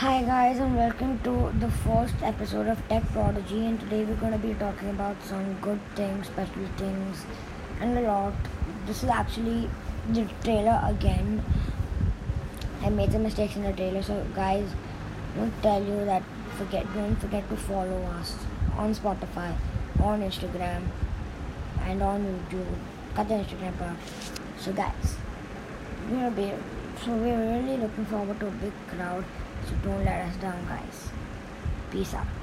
Hi guys and welcome to the first episode of Tech Prodigy and today we're going to be talking about some good things, special things and a lot. This is actually the trailer again. I made some mistakes in the trailer so guys don't tell you that forget don't forget to follow us on Spotify, on Instagram and on YouTube. Cut the Instagram part. So guys we're gonna be so we're really looking forward to a big crowd so don't let us down, guys. Peace out.